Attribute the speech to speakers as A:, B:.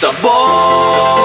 A: the ball.